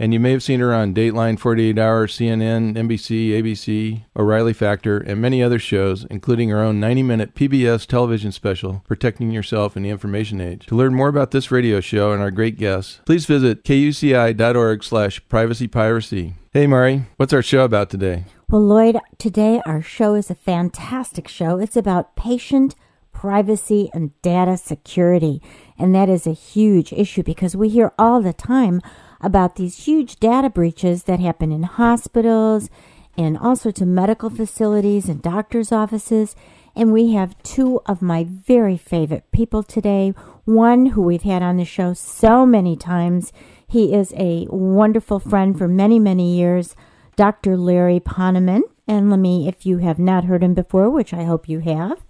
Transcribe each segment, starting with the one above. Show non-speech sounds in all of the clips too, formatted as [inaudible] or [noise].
And you may have seen her on Dateline, 48 Hour, CNN, NBC, ABC, O'Reilly Factor, and many other shows, including her own 90 minute PBS television special, Protecting Yourself in the Information Age. To learn more about this radio show and our great guests, please visit kuci.org slash privacypiracy. Hey, Mari, what's our show about today? Well, Lloyd, today our show is a fantastic show. It's about patient privacy and data security. And that is a huge issue because we hear all the time about these huge data breaches that happen in hospitals and all sorts of medical facilities and doctors' offices. And we have two of my very favorite people today. One who we've had on the show so many times. He is a wonderful friend for many, many years, Dr. Larry Ponemon. And let me, if you have not heard him before, which I hope you have,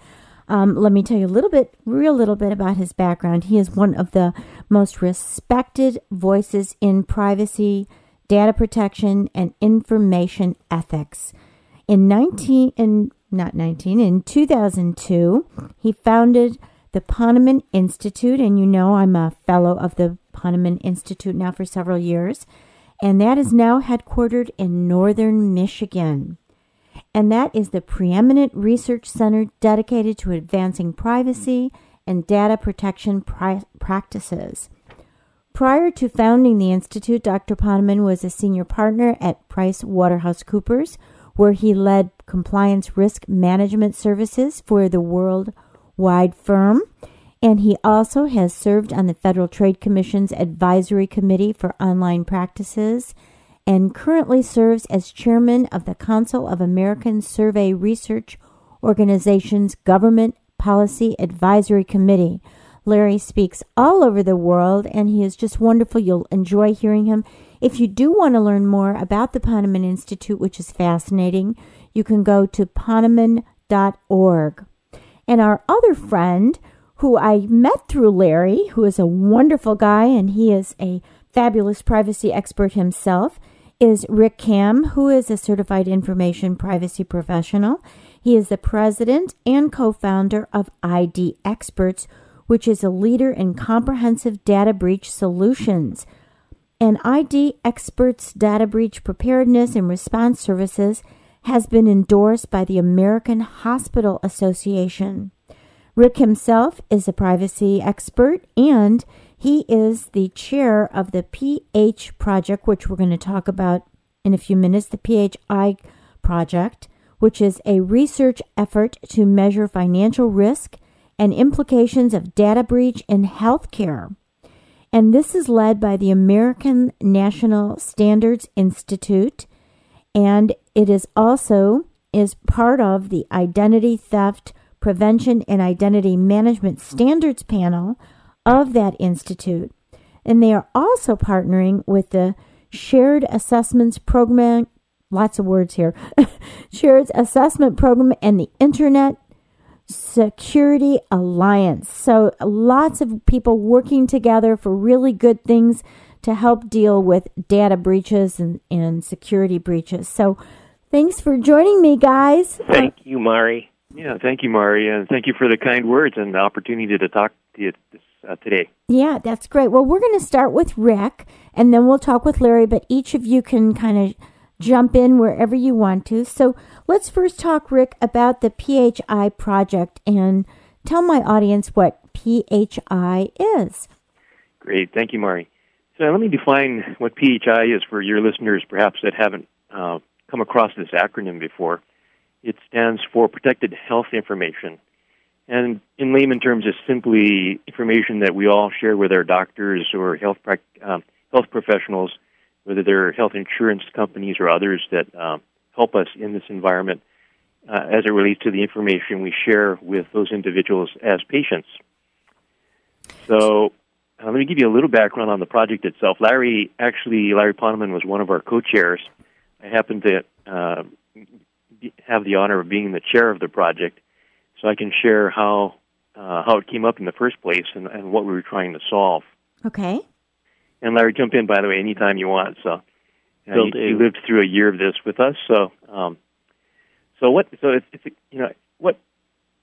um, let me tell you a little bit, real little bit about his background. He is one of the most respected voices in privacy, data protection, and information ethics. In 19, in not 19, in 2002, he founded the Ponemon Institute, and you know I'm a fellow of the Ponemon Institute now for several years, and that is now headquartered in northern Michigan and that is the preeminent research center dedicated to advancing privacy and data protection pri- practices. Prior to founding the Institute, Dr. Ponemon was a senior partner at Price Waterhouse Coopers, where he led compliance risk management services for the worldwide firm. And he also has served on the Federal Trade Commission's Advisory Committee for Online Practices and currently serves as chairman of the Council of American Survey Research Organization's Government Policy Advisory Committee. Larry speaks all over the world and he is just wonderful. You'll enjoy hearing him. If you do want to learn more about the Ponemon Institute, which is fascinating, you can go to ponemon.org. And our other friend, who I met through Larry, who is a wonderful guy and he is a fabulous privacy expert himself, is Rick Kam, who is a certified information privacy professional. He is the president and co founder of ID Experts, which is a leader in comprehensive data breach solutions. And ID Experts data breach preparedness and response services has been endorsed by the American Hospital Association. Rick himself is a privacy expert and he is the chair of the PH project, which we're going to talk about in a few minutes. The PHI project, which is a research effort to measure financial risk and implications of data breach in healthcare. And this is led by the American National Standards Institute, and it is also is part of the Identity Theft Prevention and Identity Management Standards Panel of that institute. And they are also partnering with the Shared Assessments Program, lots of words here, [laughs] Shared Assessment Program and the Internet Security Alliance. So lots of people working together for really good things to help deal with data breaches and, and security breaches. So thanks for joining me, guys. Thank you, Mari. Yeah, thank you, Mari, and thank you for the kind words and the opportunity to talk to you this uh, today. Yeah, that's great. Well, we're going to start with Rick, and then we'll talk with Larry, but each of you can kind of jump in wherever you want to. So let's first talk, Rick, about the PHI project and tell my audience what PHI is. Great. Thank you, Mari. So let me define what PHI is for your listeners, perhaps that haven't uh, come across this acronym before. It stands for Protected Health Information. And in layman terms, it's simply information that we all share with our doctors or health, uh, health professionals, whether they're health insurance companies or others that uh, help us in this environment uh, as it relates to the information we share with those individuals as patients. So, uh, let me give you a little background on the project itself. Larry, actually, Larry Ponemon was one of our co-chairs. I happen to uh, have the honor of being the chair of the project, so I can share how uh, how it came up in the first place and, and what we were trying to solve. Okay. And Larry, jump in by the way anytime you want. So, uh, you, you, lived through a year of this with us. So, um, so what? So it's, it's you know what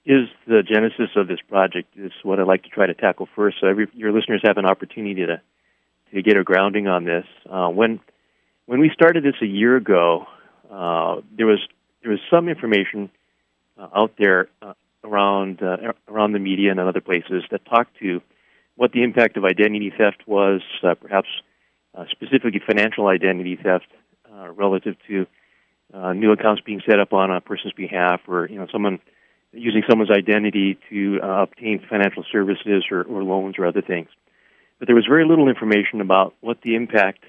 is the genesis of this project is what I'd like to try to tackle first. So every your listeners have an opportunity to to get a grounding on this. Uh, when when we started this a year ago, uh, there was there was some information uh, out there uh, around uh, around the media and other places that talked to what the impact of identity theft was, uh, perhaps uh, specifically financial identity theft uh, relative to uh, new accounts being set up on a person's behalf, or you know someone using someone's identity to uh, obtain financial services or, or loans or other things. But there was very little information about what the impact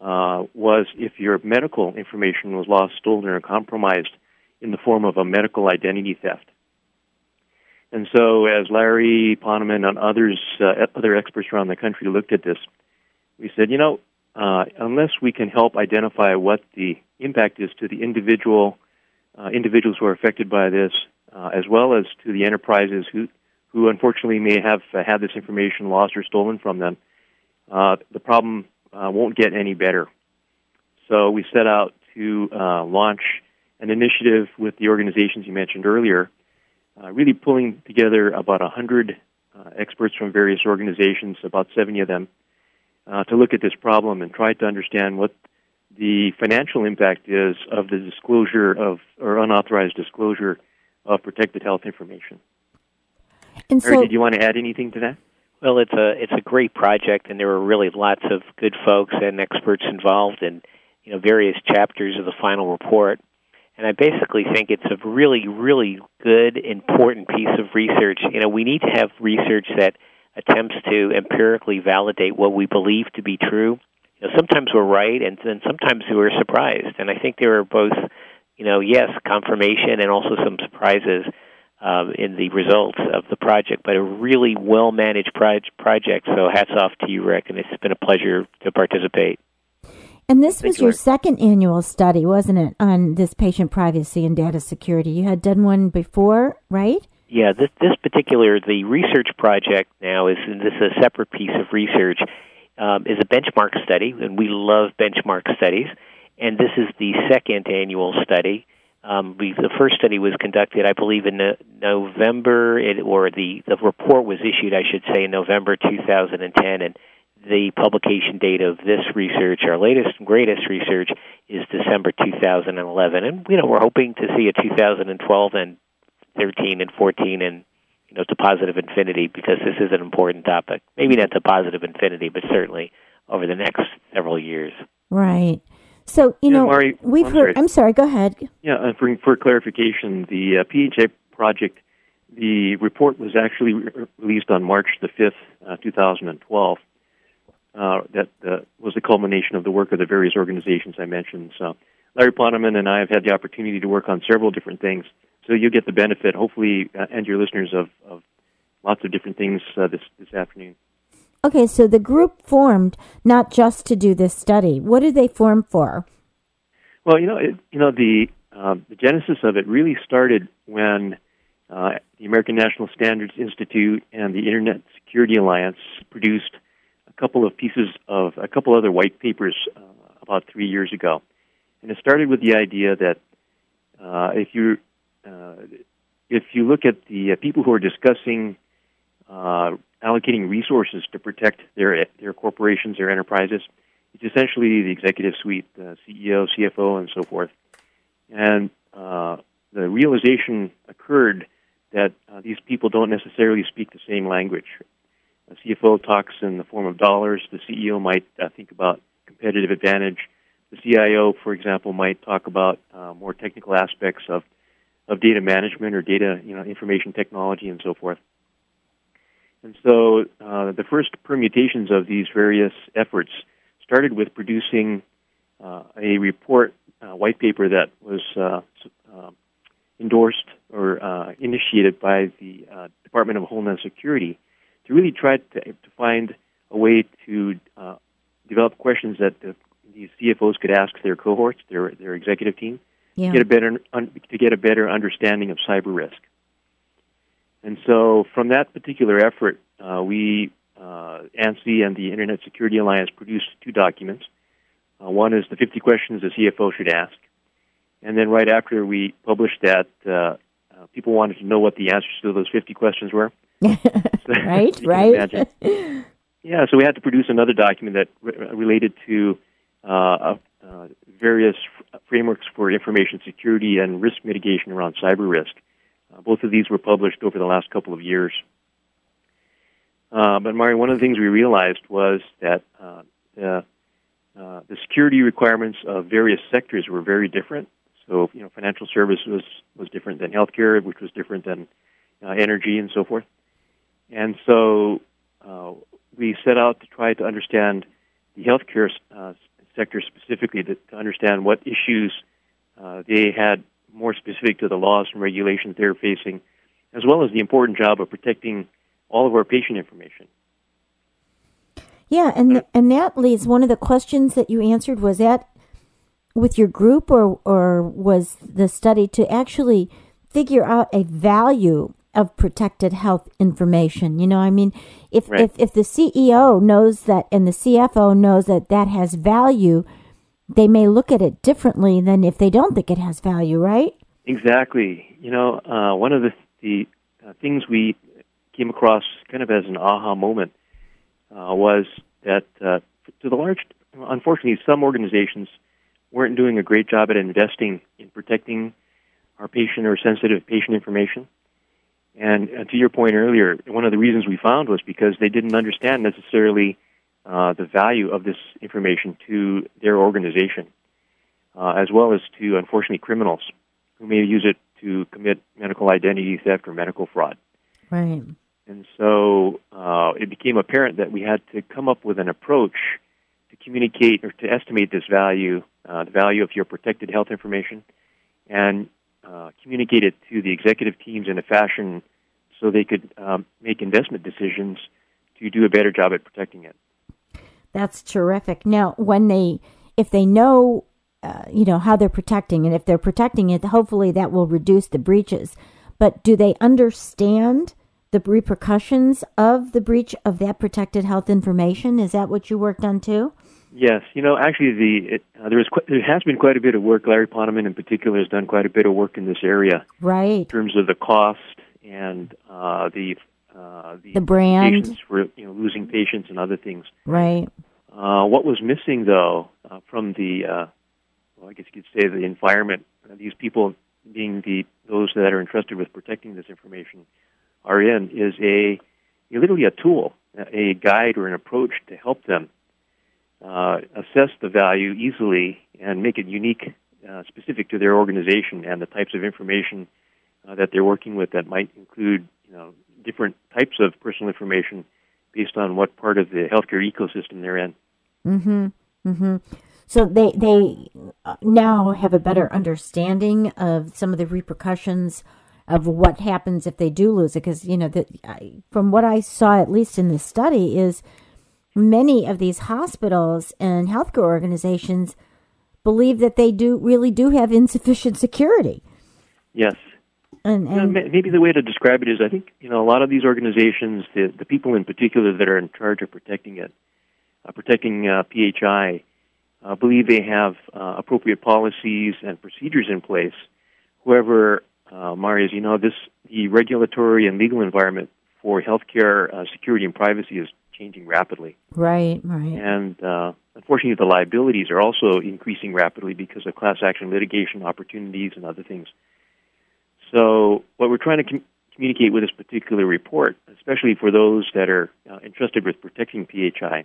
was if your medical information was lost, stolen, or compromised in the form of a medical identity theft. And so, as Larry Ponemon and others, uh, other experts around the country looked at this, we said, you know, uh, unless we can help identify what the impact is to the individual uh, individuals who are affected by this, uh, as well as to the enterprises who, who unfortunately may have uh, had this information lost or stolen from them, uh, the problem won't get any better. So we set out to launch an initiative with the organizations you mentioned earlier, uh, really pulling together about 100 uh, experts from various organizations, about 70 of them, uh, to look at this problem and try to understand what the financial impact is of the disclosure of or unauthorized disclosure of protected health information. And so, Mary, did you want to add anything to that? Well, it's a it's a great project, and there were really lots of good folks and experts involved in you know various chapters of the final report. And I basically think it's a really, really good, important piece of research. You know, we need to have research that attempts to empirically validate what we believe to be true. You know, sometimes we're right, and then sometimes we're surprised. And I think there are both, you know, yes, confirmation and also some surprises um, in the results of the project, but a really well managed project. So hats off to you, Rick, and it's been a pleasure to participate. And this was your second annual study, wasn't it, on this patient privacy and data security? You had done one before, right? Yeah, this this particular the research project now is this is a separate piece of research um, is a benchmark study, and we love benchmark studies. And this is the second annual study. Um, we, the first study was conducted, I believe, in no, November, it, or the, the report was issued, I should say, in November 2010, and the publication date of this research, our latest and greatest research, is December 2011. And, you know, we're hoping to see a 2012 and 13 and 14 and, you know, to positive infinity because this is an important topic. Maybe not to positive infinity, but certainly over the next several years. Right. So you yeah, know, Mari, we've I'm heard. Sorry. I'm sorry. Go ahead. Yeah, uh, for, for clarification, the uh, PHA project, the report was actually re- released on March the fifth, uh, 2012. Uh, that uh, was the culmination of the work of the various organizations I mentioned. So, Larry Ponemon and I have had the opportunity to work on several different things. So you get the benefit, hopefully, uh, and your listeners of, of lots of different things this this afternoon. Okay, so the group formed not just to do this study. What did they form for? Well, you know, it, you know the uh, the genesis of it really started when uh, the American National Standards Institute and the Internet Security Alliance produced couple of pieces of a couple other white papers uh, about three years ago, and it started with the idea that uh, if you uh, if you look at the uh, people who are discussing allocating resources to protect their their corporations, their enterprises. It's essentially the executive suite, the CEO, CFO, and so forth. And uh, the realization occurred that uh, these people don't necessarily speak the same language. A CFO talks in the form of dollars. The CEO might uh, think about competitive advantage. The CIO, for example, might talk about uh, more technical aspects of of data management or data, you know, information technology and so forth. And so uh, the first permutations of these various efforts started with producing uh, a report, uh, white paper that was uh, uh, endorsed or initiated by the Department of Homeland Security to really try to, to find a way to develop questions that the, these CFOs could ask their cohorts, their their executive team, yeah. to get a better un, to get a better understanding of cyber risk. And so, from that particular effort, uh, we uh, ANSI and the Internet Security Alliance produced two documents. Uh, one is the 50 questions the CFO should ask, and then right after we published that, uh, uh, people wanted to know what the answers to those 50 questions were. [laughs] right, right. [laughs] yeah, so we had to produce another document that re- related to uh, various f- frameworks for information security and risk mitigation around cyber risk. Uh, both of these were published over the last couple of years. Uh, but Mari, one of the things we realized was that uh, the, uh, the security requirements of various sectors were very different. So, you know, financial services was, was different than healthcare, which was different than uh, energy and so forth. And so uh, we set out to try to understand the healthcare sector specifically to, to understand what issues they had more specific to the laws and regulations they're facing, as well as the important job of protecting all of our patient information. Yeah, and and that leads one of the questions that you answered was that with your group or or was the study to actually figure out a value of protected health information. You know, I mean, if right. if if the CEO knows that and the CFO knows that that has value, they may look at it differently than if they don't think it has value, right? Exactly. You know, uh, one of the, the uh, things we came across kind of as an aha moment uh, was that uh, to the large, unfortunately, some organizations weren't doing a great job at investing in protecting our patient or sensitive patient information. And uh, to your point earlier, one of the reasons we found was because they didn't understand necessarily uh, the value of this information to their organization, uh, as well as to, unfortunately, criminals who may use it to commit medical identity theft or medical fraud. Right. And so uh, it became apparent that we had to come up with an approach to communicate or to estimate this value, uh, the value of your protected health information, and uh, communicate it to the executive teams in a fashion so they could um, make investment decisions to do a better job at protecting it. That's terrific. Now, when they, if they know, uh, you know, how they're protecting, and if they're protecting it, hopefully that will reduce the breaches. But do they understand the repercussions of the breach of that protected health information? Is that what you worked on too? Yes, you know, actually, the it, uh, there is qu- there has been quite a bit of work. Larry Ponemon, in particular, has done quite a bit of work in this area, right? In terms of the cost and uh, the uh, the, the brand for you know losing patients and other things. Right. Uh, what was missing though uh, from the uh, well, I guess you could say the environment, uh, these people being the those that are entrusted with protecting this information are in is a literally a tool, a guide or an approach to help them uh, assess the value easily and make it unique, uh, specific to their organization and the types of information uh, that they're working with that might include, you know, different types of personal information based on what part of the healthcare ecosystem they're in. Mm-hmm. Mm-hmm. So they they uh, now have a better understanding of some of the repercussions of what happens if they do lose it. Because you know from what I saw, at least in this study, is many of these hospitals and healthcare organizations believe that they do really do have insufficient security. Yes, and, and you know, maybe the way to describe it is, I think you know a lot of these organizations, the the people in particular that are in charge of protecting it, uh, protecting uh, PHI, uh, believe they have uh, appropriate policies and procedures in place. However, uh, you know, this the regulatory and legal environment for healthcare uh, security and privacy is changing rapidly. Right, right. And uh, unfortunately, the liabilities are also increasing rapidly because of class action litigation opportunities and other things. So, what we're trying to com- communicate with this particular report, especially for those that are uh, entrusted with protecting PHI,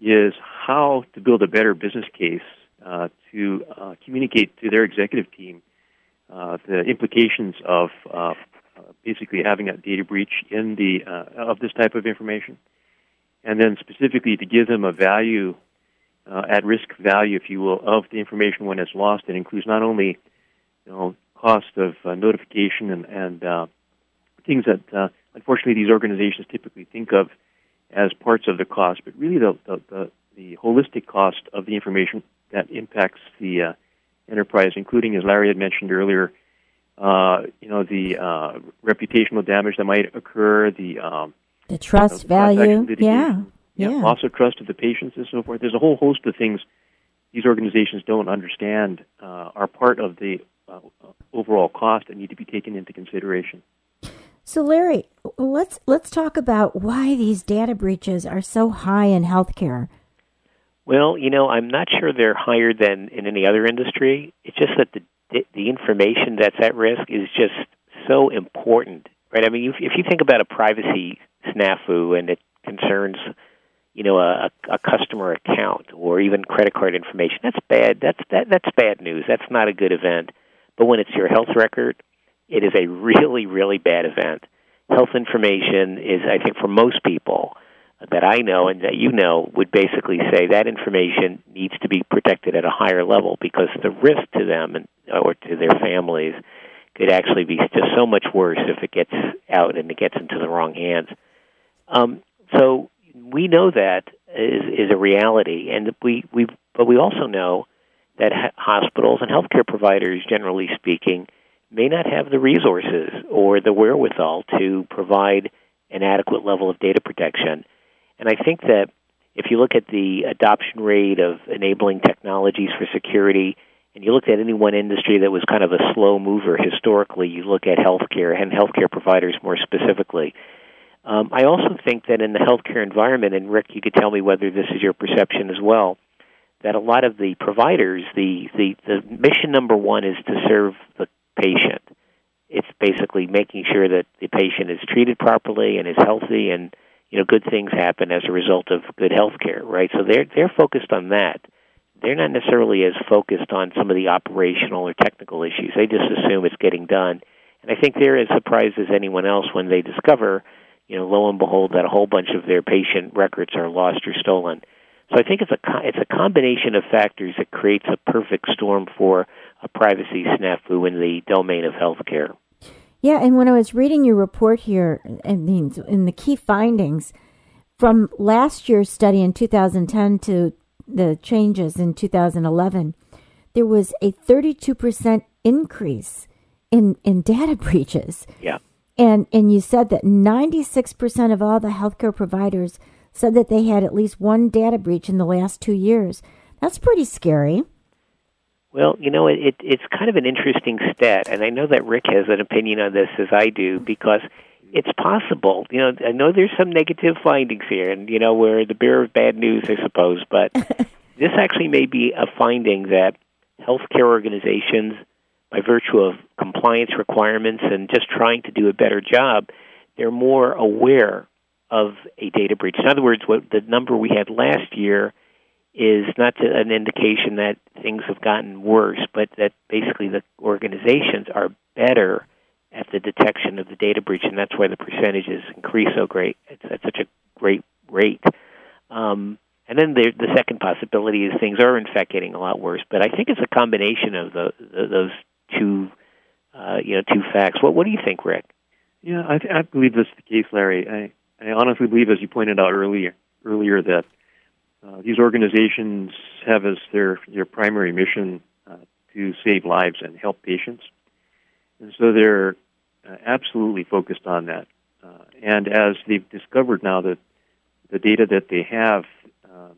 is how to build a better business case uh, to uh, communicate to their executive team uh, the implications of uh, basically having a data breach in the of this type of information, and then specifically to give them a value, at risk value, if you will, of the information when it's lost. It includes not only you know cost of notification and, and things that unfortunately these organizations typically think of as parts of the cost, but really the, the, the, the holistic cost of the information that impacts the uh, enterprise, including, as Larry had mentioned earlier, uh, you know, the uh, reputational damage that might occur, the um, the trust value, yeah, yeah, yeah, loss of trust of the patients and so forth. There's a whole host of things these organizations don't understand uh, are part of the uh, overall cost that need to be taken into consideration. So, Larry, let's let's talk about why these data breaches are so high in healthcare. Well, you know, I'm not sure they're higher than in any other industry. It's just that the the information that's at risk is just so important, right? I mean, if you think about a privacy snafu and it concerns, you know, a, a customer account or even credit card information, that's bad. That's that that's bad news. That's not a good event. But when it's your health record it is a really, really bad event. Health information is, I think, for most people that I know and that you know, would basically say that information needs to be protected at a higher level because the risk to them and, or to their families could actually be just so much worse if it gets out and it gets into the wrong hands. Um, so we know that is, is a reality, and we, we, but we also know that hospitals and healthcare providers, generally speaking, may not have the resources or the wherewithal to provide an adequate level of data protection. And I think that if you look at the adoption rate of enabling technologies for security, and you look at any one industry that was kind of a slow mover historically, you look at healthcare and healthcare providers more specifically. Um, I also think that in the healthcare environment, and Rick, you could tell me whether this is your perception as well, that a lot of the providers, the, the, the mission number one is to serve the patient. It's basically making sure that the patient is treated properly and is healthy, and you know good things happen as a result of good health care, right? So they're they're focused on that. They're not necessarily as focused on some of the operational or technical issues. They just assume it's getting done, and I think they're as surprised as anyone else when they discover, you know, lo and behold, that a whole bunch of their patient records are lost or stolen. So I think it's a it's a combination of factors that creates a perfect storm for a privacy snafu in the domain of healthcare. Yeah, and when I was reading your report here, I mean, in the key findings from last year's study in 2010 to the changes in 2011, there was a 32% increase in, in data breaches. Yeah. And, and you said that 96% of all the healthcare providers said that they had at least one data breach in the last two years. That's pretty scary. Well, you know, it, it's kind of an interesting stat, and I know that Rick has an opinion on this as I do because it's possible. You know, I know there's some negative findings here, and you know, we're the bearer of bad news, I suppose, but [laughs] this actually may be a finding that healthcare organizations, by virtue of compliance requirements and just trying to do a better job, they're more aware of a data breach. In other words, what the number we had last year is not an indication that things have gotten worse, but that basically the organizations are better at the detection of the data breach, and that's why the percentages increase so great. It's at such a great rate. Um, and then the, the second possibility is things are in fact getting a lot worse. But I think it's a combination of the, the, those two, uh, you know, two facts. What What do you think, Rick? Yeah, I, th- I believe this is the case, Larry. I, I honestly believe, as you pointed out earlier, earlier that uh, these organizations have as their their primary mission uh, to save lives and help patients, and so they're uh, absolutely focused on that. Uh, and as they've discovered now that the data that they have, uh,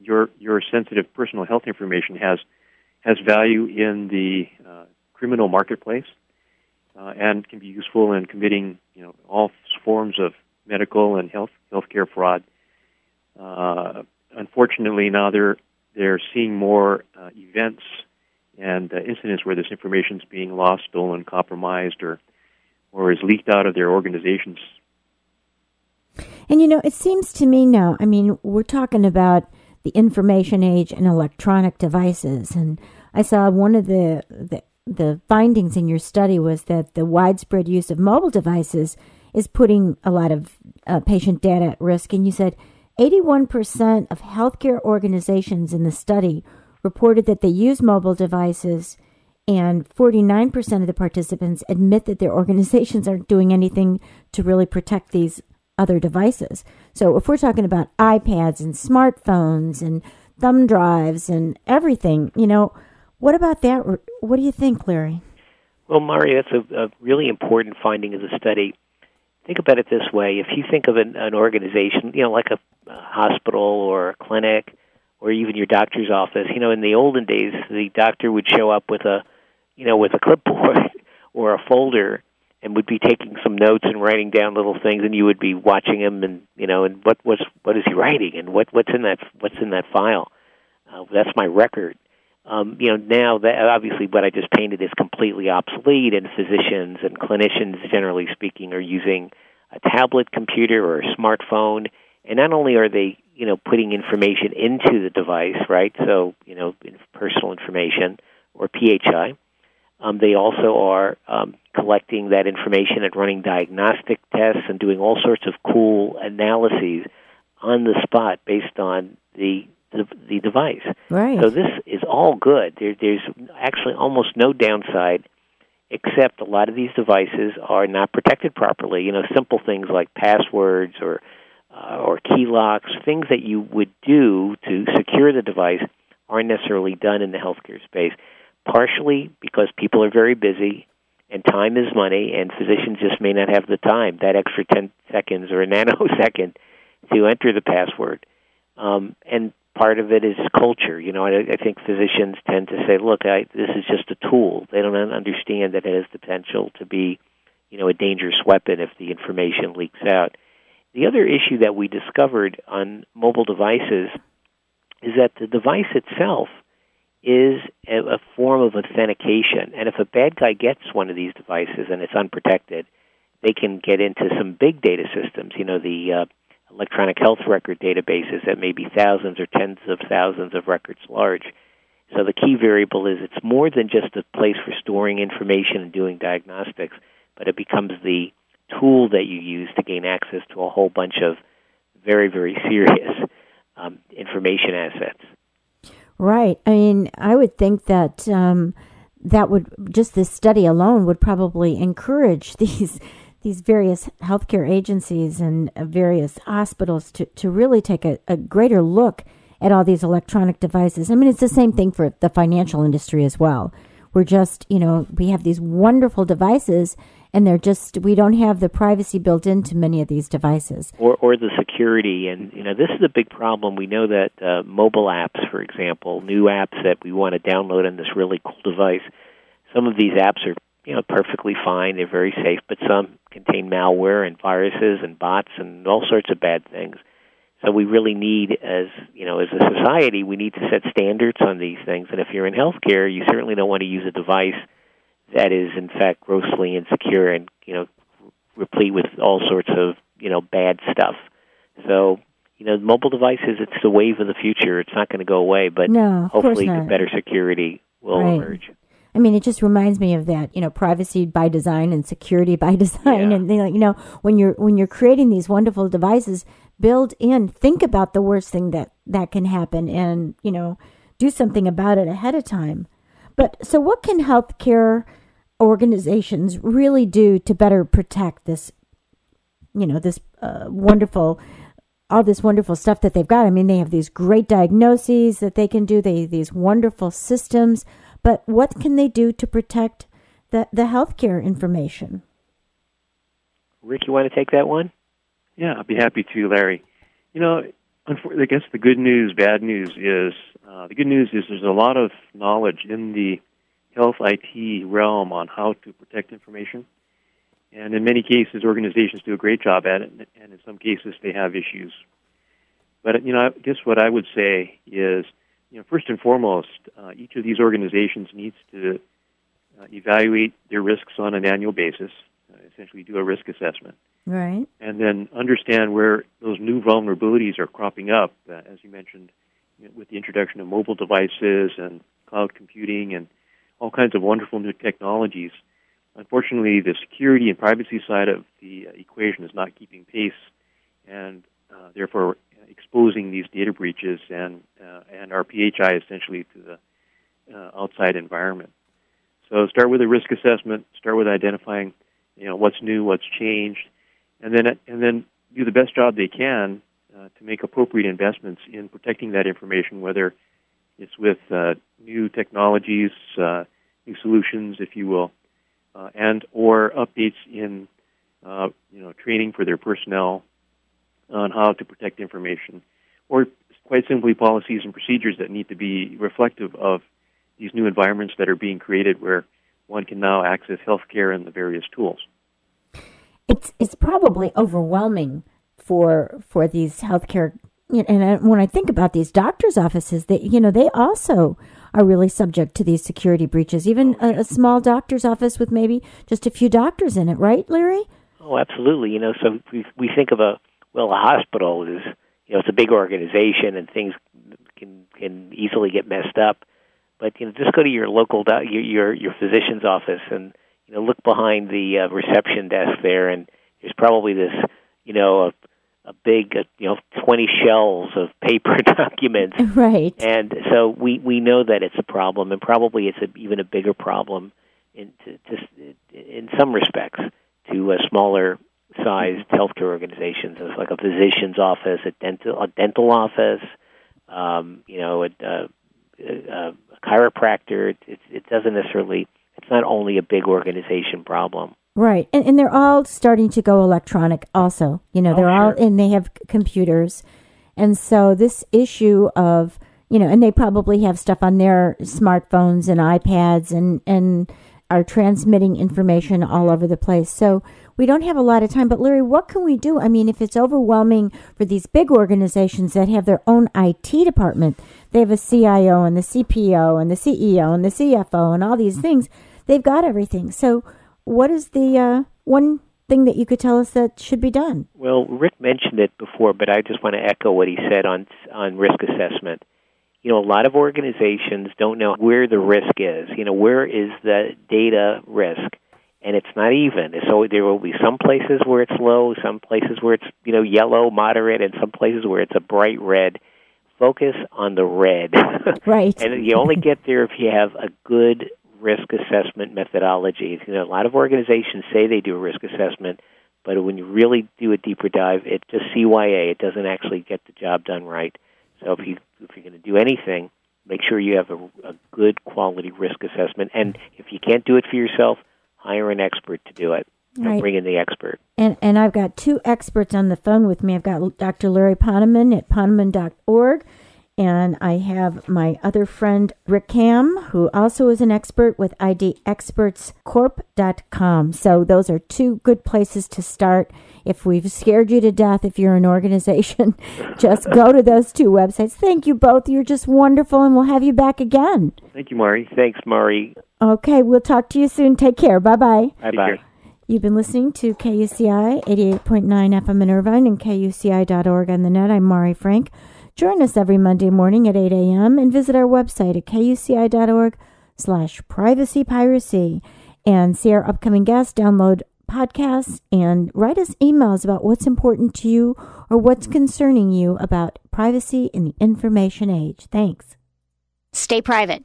your your sensitive personal health information has has value in the uh, criminal marketplace and can be useful in committing you know all forms of medical and health healthcare fraud. Uh, unfortunately, now they're they're seeing more uh, events and uh, incidents where this information is being lost, stolen, compromised, or or is leaked out of their organizations. And you know, it seems to me now. I mean, we're talking about the information age and electronic devices, and I saw one of the the the findings in your study was that the widespread use of mobile devices is putting a lot of uh, patient data at risk. And you said 81% of healthcare organizations in the study reported that they use mobile devices, and 49% of the participants admit that their organizations aren't doing anything to really protect these other devices. So if we're talking about iPads and smartphones and thumb drives and everything, you know, what about that? What do you think, Larry? Well, Mari, that's a, a really important finding of the study. Think about it this way: if you think of an, an organization, you know, like a, a hospital or a clinic, or even your doctor's office, you know, in the olden days, the doctor would show up with a, you know, with a [laughs] clipboard or a folder, and would be taking some notes and writing down little things, and you would be watching him, and you know, and what what's what is he writing, and what what's in that what's in that file. Uh, that's my record. Um, you know, now that obviously what I just painted is completely obsolete, and physicians and clinicians, generally speaking, are using a tablet computer or a smartphone. And not only are they, you know, putting information into the device, right? So, you know, personal information or PHI. Um, they also are um, collecting that information and running diagnostic tests and doing all sorts of cool analyses on the spot based on the the, the device. Right. So this is all good. There, there's actually almost no downside, except a lot of these devices are not protected properly. You know, simple things like passwords or uh, or key locks, things that you would do to secure the device, aren't necessarily done in the healthcare space. Partially because people are very busy and time is money, and physicians just may not have the time, that extra 10 seconds or a [laughs] nanosecond, to enter the password. Um, and part of it is culture. You know, I, I think physicians tend to say, "Look, I, this is just a tool." They don't understand that it has the potential to be, you know, a dangerous weapon if the information leaks out. The other issue that we discovered on mobile devices is that the device itself is a, a form of authentication, and if a bad guy gets one of these devices and it's unprotected, they can get into some big data systems. You know, the uh, electronic health record databases that may be thousands or tens of thousands of records large. So the key variable is it's more than just a place for storing information and doing diagnostics, but it becomes the tool that you use to gain access to a whole bunch of very, very [laughs] serious um, information assets. Right. I mean, I would think that um, that would just this study alone would probably encourage [laughs] these these various healthcare agencies and uh, various hospitals to, to really take a, a greater look at all these electronic devices. I mean, it's the same thing for the financial industry as well. We're just, you know, we have these wonderful devices and they're just we don't have the privacy built into many of these devices or or the security and you know this is a big problem we know that uh, mobile apps for example new apps that we want to download on this really cool device some of these apps are you know perfectly fine. They're very safe, but some contain malware and viruses and bots and all sorts of bad things. So we really need, as you know, as a society, we need to set standards on these things. And if you're in healthcare, you certainly don't want to use a device that is in fact grossly insecure and you know replete with all sorts of you know bad stuff. So you know, mobile devices, it's the wave of the future. It's not going to go away, but no, hopefully better security will right. emerge. I mean, it just reminds me of that, you know, privacy by design and security [laughs] by design. Yeah. And they, you know, when you're when you're creating these wonderful devices, build in, think about the worst thing that that can happen, and you know, do something about it ahead of time. But so, what can healthcare organizations really do to better protect this, you know, this uh, wonderful all this wonderful stuff that they've got. I mean, they have these great diagnoses that they can do. They these wonderful systems. But what can they do to protect the, the healthcare information? Rick, you want to take that one? Yeah, I'd be happy to, Larry. You know, I guess the good news, bad news is uh, the good news is there's a lot of knowledge in the health IT realm on how to protect information. And in many cases, organizations do a great job at it, and in some cases, they have issues. But, you know, I guess what I would say is you know, first and foremost, uh, each of these organizations needs to uh, evaluate their risks on an annual basis, uh, essentially do a risk assessment. Right. And then understand where those new vulnerabilities are cropping up, uh, as you mentioned, you know, with the introduction of mobile devices and cloud computing and all kinds of wonderful new technologies. Unfortunately, the security and privacy side of the equation is not keeping pace, and uh, therefore exposing these data breaches and uh, and our PHI essentially to the uh, outside environment. So start with a risk assessment. Start with identifying, you know, what's new, what's changed, and then and then do the best job they can uh, to make appropriate investments in protecting that information, whether it's with uh, new technologies, uh, new solutions, if you will, uh, and or updates in you know training for their personnel on how to protect information, or quite simply policies and procedures that need to be reflective of these new environments that are being created where one can now access healthcare and the various tools. It's it's probably overwhelming for for these healthcare and when I think about these doctors' offices, that you know they also are really subject to these security breaches. Even a, a, small doctor's office with maybe just a few doctors in it, right, Larry? Oh, absolutely. You know, so we we think of a well, a hospital is you know it's a big organization and things can can easily get messed up. But you know, just go to your local do- your, your your physician's office and you know look behind the uh, reception desk there, and there's probably this you know a, a big uh, you know 20 shelves of paper [laughs] documents. [laughs] Right. And so we we know that it's a problem, and probably it's a, even a bigger problem in to, to, in some respects to a smaller sized healthcare organizations. It's like a physician's office, a dental a dental office, um, you know, a, a, a chiropractor. It, it, it doesn't necessarily. It's not only a big organization problem. Right, and and they're all starting to go electronic. Also, you know, they're oh, all and they have computers, and so this issue of you know, and they probably have stuff on their smartphones and iPads and and are transmitting information all over the place. So we don't have a lot of time. But Larry, what can we do? I mean, if it's overwhelming for these big organizations that have their own IT department, they have a CIO and the CPO and the CEO and the CFO and all these things. They've got everything. So, what is the uh, one thing that you could tell us that should be done? Well, Rick mentioned it before, but I just want to echo what he said on on risk assessment you know, a lot of organizations don't know where the risk is. You know, where is the data risk? And it's not even. So there will be some places where it's low, some places where it's, you know, yellow, moderate, and some places where it's a bright red. Focus on the red. [laughs] Right. and you only get there if you have a good risk assessment methodology. You know, a lot of organizations say they do a risk assessment, but when you really do a deeper dive, it's just CYA. It doesn't actually get the job done right. So if you if you're going to do anything, make sure you have a, a good quality risk assessment. And if you can't do it for yourself, hire an expert to do it. Right. Bring in the expert. And and I've got two experts on the phone with me. I've got Dr. Larry Ponemon at ponemon.org and I have my other friend, Rick Kam, who also is an expert with IDExpertscorp.com. So those are two good places to start. If we've scared you to death, if you're an organization, [laughs] just go to those two websites. Thank you both. You're just wonderful, and we'll have you back again. Thank you, Mari. Thanks, Mari. Okay, we'll talk to you soon. Take care. Bye bye. Bye bye. You've been listening to KUCI 88.9 FM in Irvine and KUCI.org on the net. I'm Mari Frank. Join us every Monday morning at 8 a.m. and visit our website at kuci.org slash privacy piracy and see our upcoming guests, download podcasts, and write us emails about what's important to you or what's concerning you about privacy in the information age. Thanks. Stay private.